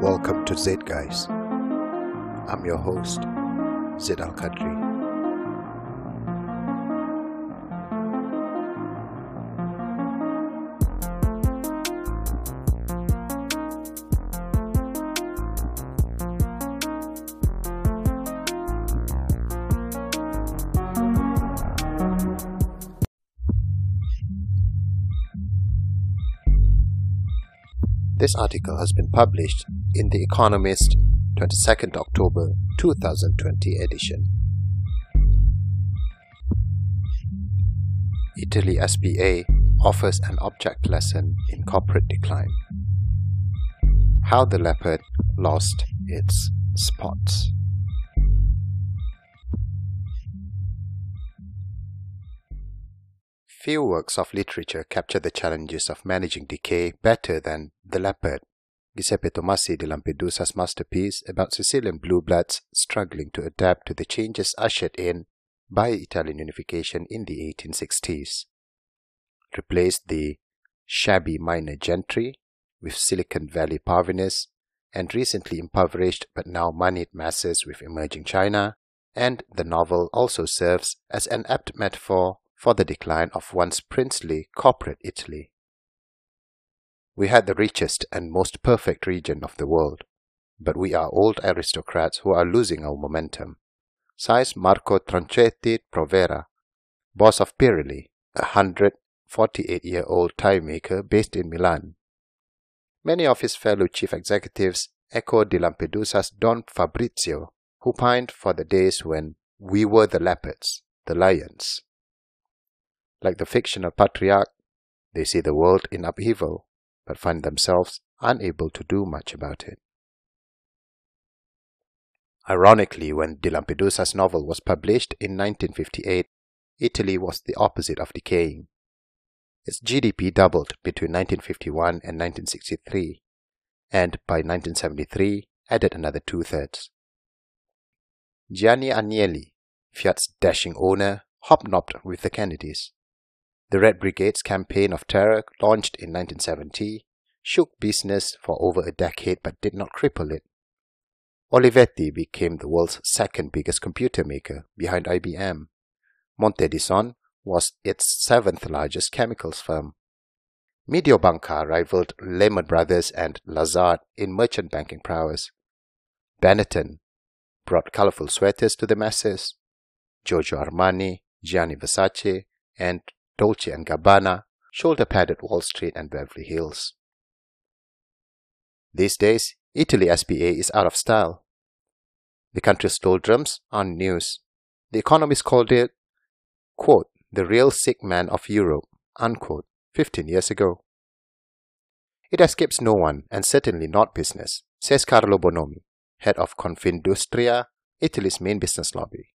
Welcome to Zed Guys. I'm your host, Zed Al Qadri. This article has been published in The Economist, 22nd October 2020 edition. Italy SPA offers an object lesson in corporate decline. How the leopard lost its spots. Few works of literature capture the challenges of managing decay better than The Leopard, Giuseppe Tomasi di Lampedusa's masterpiece about Sicilian blue bloods struggling to adapt to the changes ushered in by Italian unification in the 1860s. Replaced the shabby minor gentry with Silicon Valley parvenus and recently impoverished but now moneyed masses with emerging China, and the novel also serves as an apt metaphor for the decline of once princely corporate Italy. We had the richest and most perfect region of the world, but we are old aristocrats who are losing our momentum, says Marco Tronchetti Provera, boss of Pirelli, a 148-year-old tie maker based in Milan. Many of his fellow chief executives echo de Lampedusa's Don Fabrizio, who pined for the days when we were the leopards, the lions. Like the fictional patriarch, they see the world in upheaval, but find themselves unable to do much about it. Ironically, when De Lampedusa's novel was published in 1958, Italy was the opposite of decaying. Its GDP doubled between 1951 and 1963, and by 1973 added another two thirds. Gianni Agnelli, Fiat's dashing owner, hobnobbed with the Kennedys. The Red Brigade's campaign of terror, launched in 1970, shook business for over a decade but did not cripple it. Olivetti became the world's second biggest computer maker behind IBM. Montedison was its seventh largest chemicals firm. Mediobanca rivaled Lehman Brothers and Lazard in merchant banking prowess. Benetton brought colorful sweaters to the masses. Giorgio Armani, Gianni Versace, and Dolce & Gabbana, shoulder padded Wall Street and Beverly Hills. These days, Italy SPA is out of style. The country's doldrums are news. The Economist called it, quote, the real sick man of Europe, unquote, 15 years ago. It escapes no one, and certainly not business, says Carlo Bonomi, head of Confindustria, Italy's main business lobby.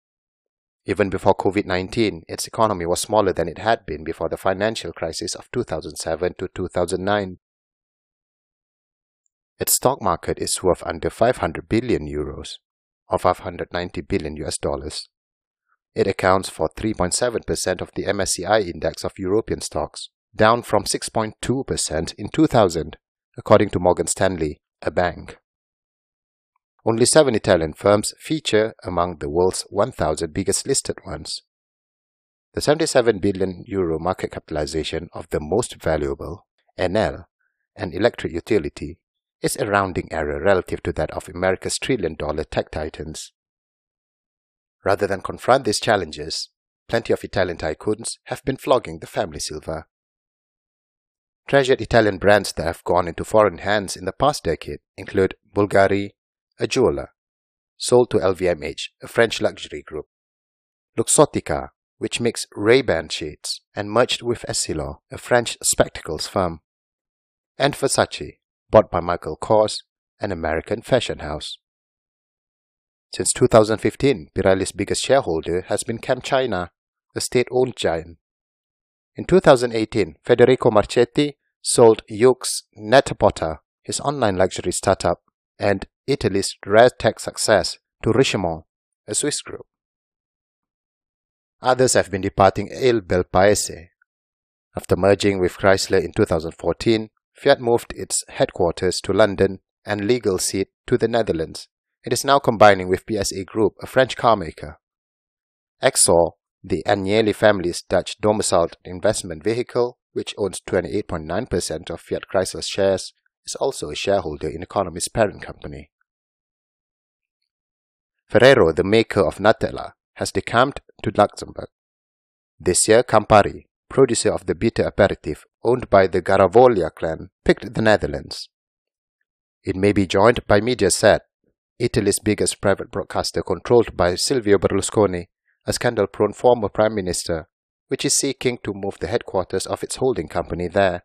Even before COVID 19, its economy was smaller than it had been before the financial crisis of 2007 to 2009. Its stock market is worth under 500 billion euros, or 590 billion US dollars. It accounts for 3.7% of the MSCI index of European stocks, down from 6.2% in 2000, according to Morgan Stanley, a bank. Only seven Italian firms feature among the world's 1,000 biggest listed ones. The 77 billion euro market capitalization of the most valuable, Enel, an electric utility, is a rounding error relative to that of America's trillion dollar tech titans. Rather than confront these challenges, plenty of Italian tycoons have been flogging the family silver. Treasured Italian brands that have gone into foreign hands in the past decade include Bulgari, a jeweler, sold to LVMH, a French luxury group. Luxottica, which makes Ray-Ban shades, and merged with Essilor, a French spectacles firm. And Versace, bought by Michael Kors, an American fashion house. Since 2015, Pirelli's biggest shareholder has been ChemChina, a state-owned giant. In 2018, Federico Marchetti sold Yoox Net-a-Porter, his online luxury startup, and Italy's rare tech success to Richemont, a Swiss group. Others have been departing Il Bel Paese. After merging with Chrysler in 2014, Fiat moved its headquarters to London and legal seat to the Netherlands. It is now combining with PSA Group, a French carmaker. Exor, the Agnelli family's Dutch domiciled investment vehicle, which owns 28.9% of Fiat Chrysler's shares, is also a shareholder in Economist's parent company. Ferrero, the maker of Nutella, has decamped to Luxembourg. This year, Campari, producer of the bitter aperitif owned by the Garavoglia clan, picked the Netherlands. It may be joined by Mediaset, Italy's biggest private broadcaster controlled by Silvio Berlusconi, a scandal-prone former prime minister, which is seeking to move the headquarters of its holding company there.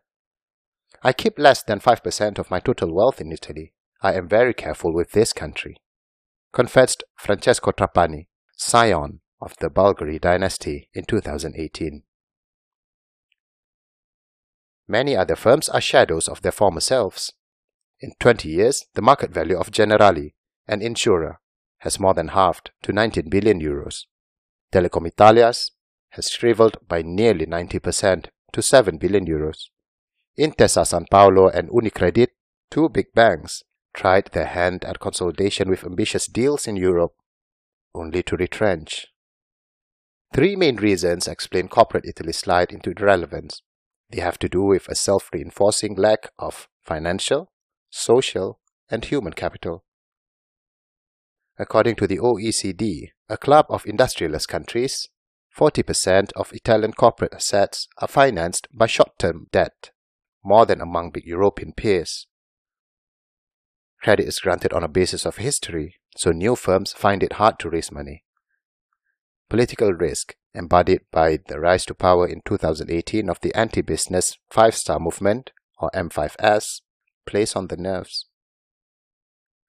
I keep less than 5% of my total wealth in Italy. I am very careful with this country. Confessed Francesco Trapani, scion of the Bulgari dynasty in 2018. Many other firms are shadows of their former selves. In 20 years, the market value of Generali, an insurer, has more than halved to 19 billion euros. Telecom Italia's has shriveled by nearly 90% to 7 billion euros. Intesa Sanpaolo and Unicredit, two big banks, tried their hand at consolidation with ambitious deals in Europe, only to retrench. Three main reasons explain corporate Italy's slide into irrelevance. They have to do with a self reinforcing lack of financial, social, and human capital. According to the OECD, a club of industrialist countries, 40% of Italian corporate assets are financed by short term debt, more than among big European peers. Credit is granted on a basis of history, so new firms find it hard to raise money. Political risk, embodied by the rise to power in 2018 of the anti business Five Star Movement, or M5S, plays on the nerves.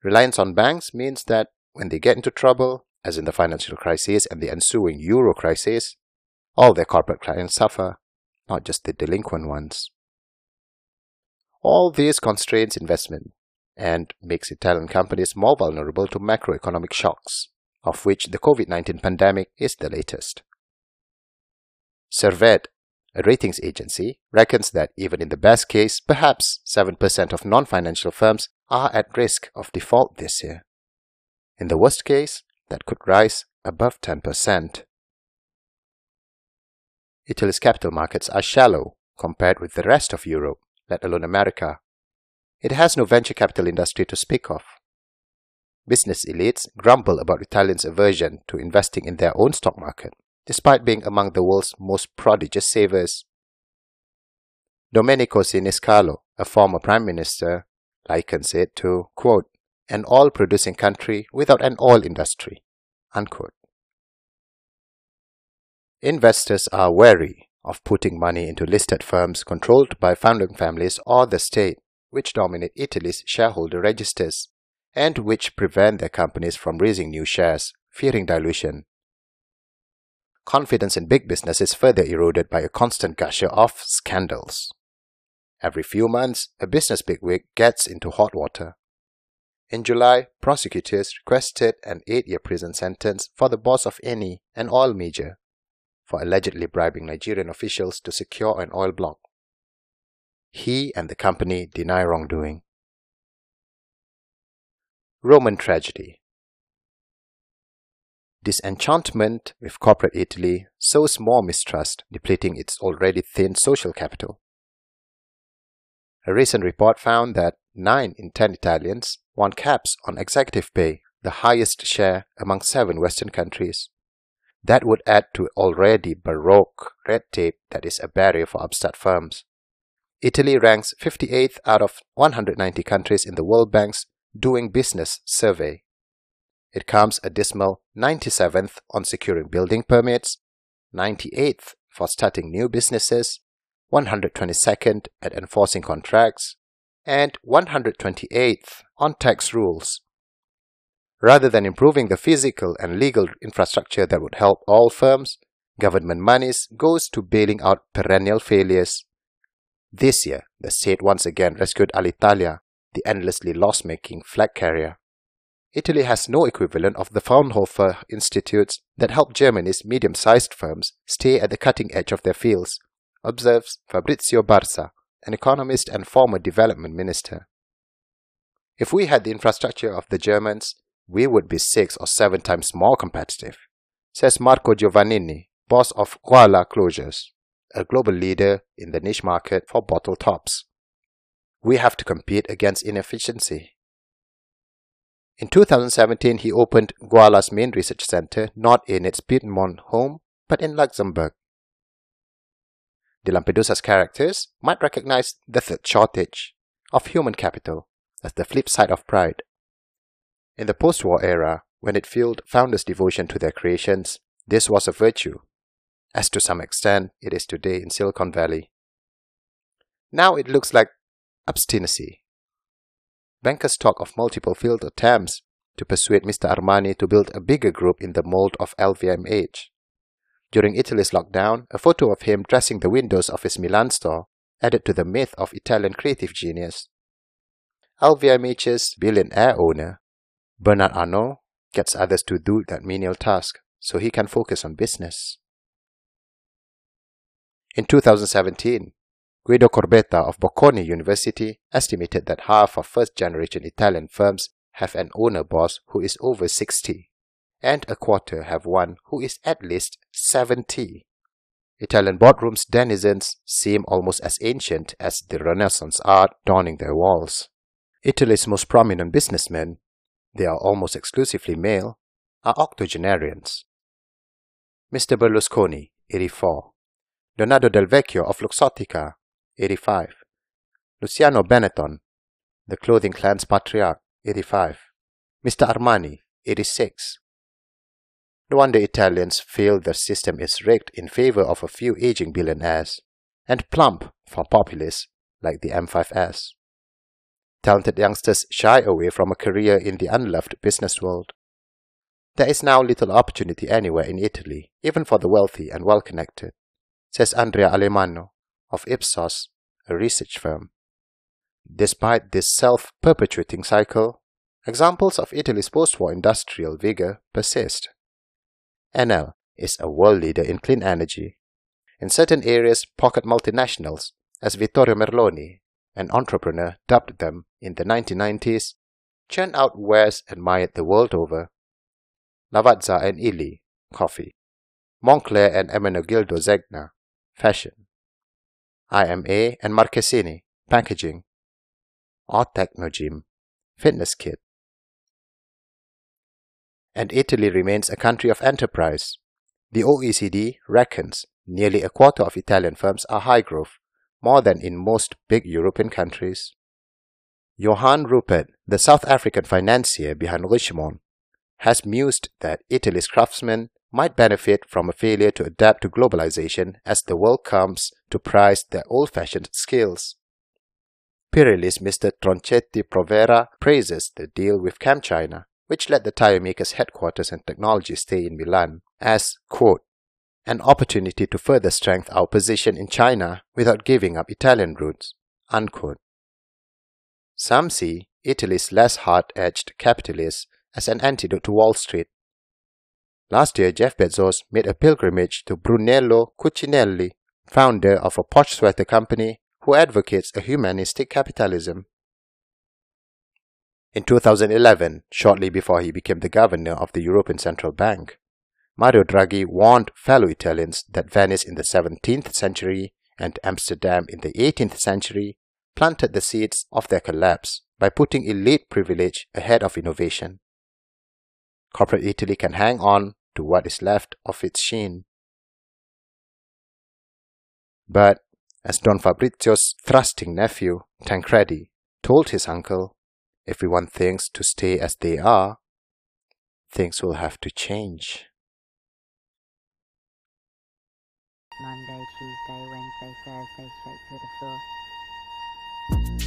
Reliance on banks means that when they get into trouble, as in the financial crisis and the ensuing euro crisis, all their corporate clients suffer, not just the delinquent ones. All these constrains investment and makes Italian companies more vulnerable to macroeconomic shocks, of which the COVID 19 pandemic is the latest. Cerved, a ratings agency, reckons that even in the best case, perhaps 7% of non financial firms are at risk of default this year. In the worst case, that could rise above 10%. Italy's capital markets are shallow compared with the rest of Europe, let alone America. It has no venture capital industry to speak of. Business elites grumble about Italians' aversion to investing in their own stock market, despite being among the world's most prodigious savers. Domenico Siniscalco, a former prime minister, likens it to, quote, an oil producing country without an oil industry. Unquote. Investors are wary of putting money into listed firms controlled by founding families or the state, which dominate Italy's shareholder registers and which prevent their companies from raising new shares, fearing dilution. Confidence in big business is further eroded by a constant gusher of scandals. Every few months, a business bigwig gets into hot water. In July, prosecutors requested an eight year prison sentence for the boss of Eni, an oil major, for allegedly bribing Nigerian officials to secure an oil block. He and the company deny wrongdoing. Roman tragedy. Disenchantment with corporate Italy sows more mistrust, depleting its already thin social capital. A recent report found that 9 in 10 Italians want caps on executive pay, the highest share among seven Western countries. That would add to already baroque red tape that is a barrier for upstart firms. Italy ranks 58th out of 190 countries in the World Bank's Doing Business survey. It comes a dismal 97th on securing building permits, 98th for starting new businesses, 122nd at enforcing contracts, and 128th on tax rules. Rather than improving the physical and legal infrastructure that would help all firms, government monies goes to bailing out perennial failures. This year, the state once again rescued Alitalia, the endlessly loss-making flag carrier. Italy has no equivalent of the Fraunhofer institutes that help Germany's medium-sized firms stay at the cutting edge of their fields, observes Fabrizio Barca, an economist and former development minister. If we had the infrastructure of the Germans, we would be six or seven times more competitive, says Marco Giovannini, boss of Guala Closures, a global leader in the niche market for bottle tops. We have to compete against inefficiency. In 2017, he opened Guala's main research center not in its Piedmont home, but in Luxembourg. De Lampedusa's characters might recognize the third shortage of human capital as the flip side of pride. In the post war era, when it fueled founders' devotion to their creations, this was a virtue, as to some extent it is today in Silicon Valley. Now it looks like obstinacy. Bankers talk of multiple failed attempts to persuade Mr. Armani to build a bigger group in the mold of LVMH. During Italy's lockdown, a photo of him dressing the windows of his Milan store added to the myth of Italian creative genius. LVMH's billionaire owner, Bernard Arnault, gets others to do that menial task so he can focus on business. In 2017, Guido Corbetta of Bocconi University estimated that half of first generation Italian firms have an owner boss who is over 60, and a quarter have one who is at least 70. Italian boardrooms' denizens seem almost as ancient as the Renaissance art adorning their walls. Italy's most prominent businessmen, they are almost exclusively male, are octogenarians. Mr. Berlusconi, 84. Leonardo Del Vecchio of Luxottica, 85. Luciano Benetton, the clothing clan's patriarch, 85. Mr. Armani, 86. No wonder Italians feel the system is rigged in favor of a few aging billionaires, and plump for populists like the M5S. Talented youngsters shy away from a career in the unloved business world. There is now little opportunity anywhere in Italy, even for the wealthy and well connected, says Andrea Alemanno, of Ipsos, a research firm. Despite this self perpetuating cycle, examples of Italy's post war industrial vigor persist. Enel is a world leader in clean energy. In certain areas, pocket multinationals, as Vittorio Merloni, an entrepreneur, dubbed them in the 1990s, churn out wares admired the world over. Lavazza and Illy, coffee. Moncler and Ermenegildo Zegna, fashion. IMA and Marchesini, packaging, or Technogym, fitness kit. And Italy remains a country of enterprise. The OECD reckons nearly a quarter of Italian firms are high growth, more than in most big European countries. Johan Rupert, the South African financier behind Richemont, has mused that Italy's craftsmen might benefit from a failure to adapt to globalization as the world comes to prize their old-fashioned skills. Pirelli's Mr. Tronchetti Provera praises the deal with ChemChina, which let the tire maker's headquarters and technology stay in Milan, as, quote, an opportunity to further strengthen our position in China without giving up Italian roots, unquote. Some see Italy's less hard-edged capitalists as an antidote to Wall Street Last year, Jeff Bezos made a pilgrimage to Brunello Cucinelli, founder of a Porsche sweater company who advocates a humanistic capitalism. In 2011, shortly before he became the governor of the European Central Bank, Mario Draghi warned fellow Italians that Venice in the 17th century and Amsterdam in the 18th century planted the seeds of their collapse by putting elite privilege ahead of innovation corporate Italy can hang on to what is left of its sheen. But, as Don Fabrizio's thrusting nephew, Tancredi, told his uncle, if we want things to stay as they are, things will have to change. Monday, Tuesday, Wednesday, Thursday, straight to the floor.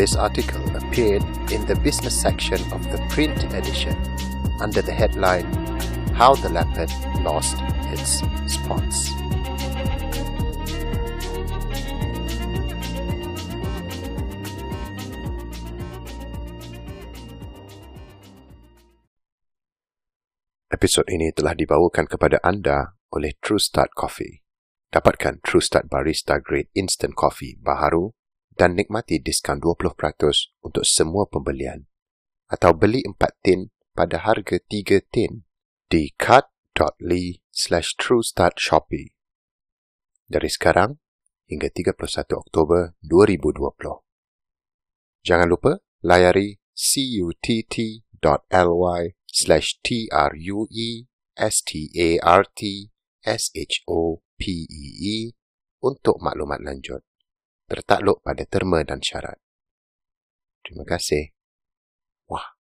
This article appeared in the business section of the print edition under the headline How the Leopard Lost Its Spots. Episod ini telah dibawakan kepada anda oleh True Start Coffee. Dapatkan True Start Barista Grade Instant Coffee baharu dan nikmati diskaun 20% untuk semua pembelian atau beli 4 tin pada harga 3 tin di cut.ly slash truestartshopee dari sekarang hingga 31 Oktober 2020. Jangan lupa layari cutt.ly slash t-r-u-e-s-t-a-r-t-s-h-o-p-e-e untuk maklumat lanjut. Tertakluk pada terma dan syarat. Terima kasih. Wah.